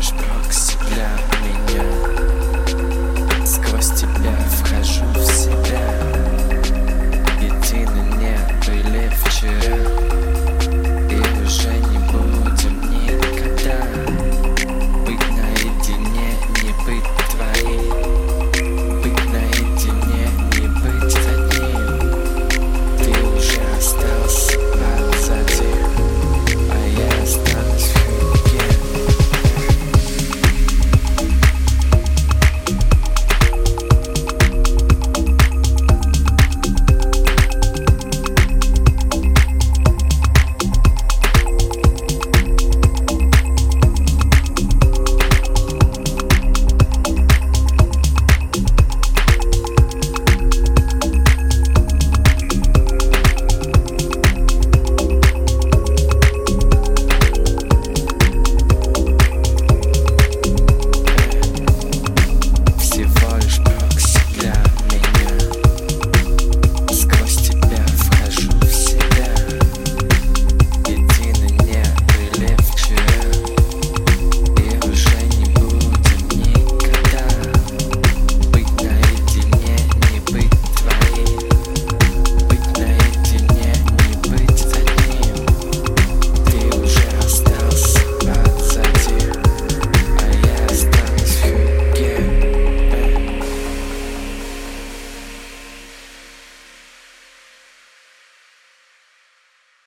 лишь прокси для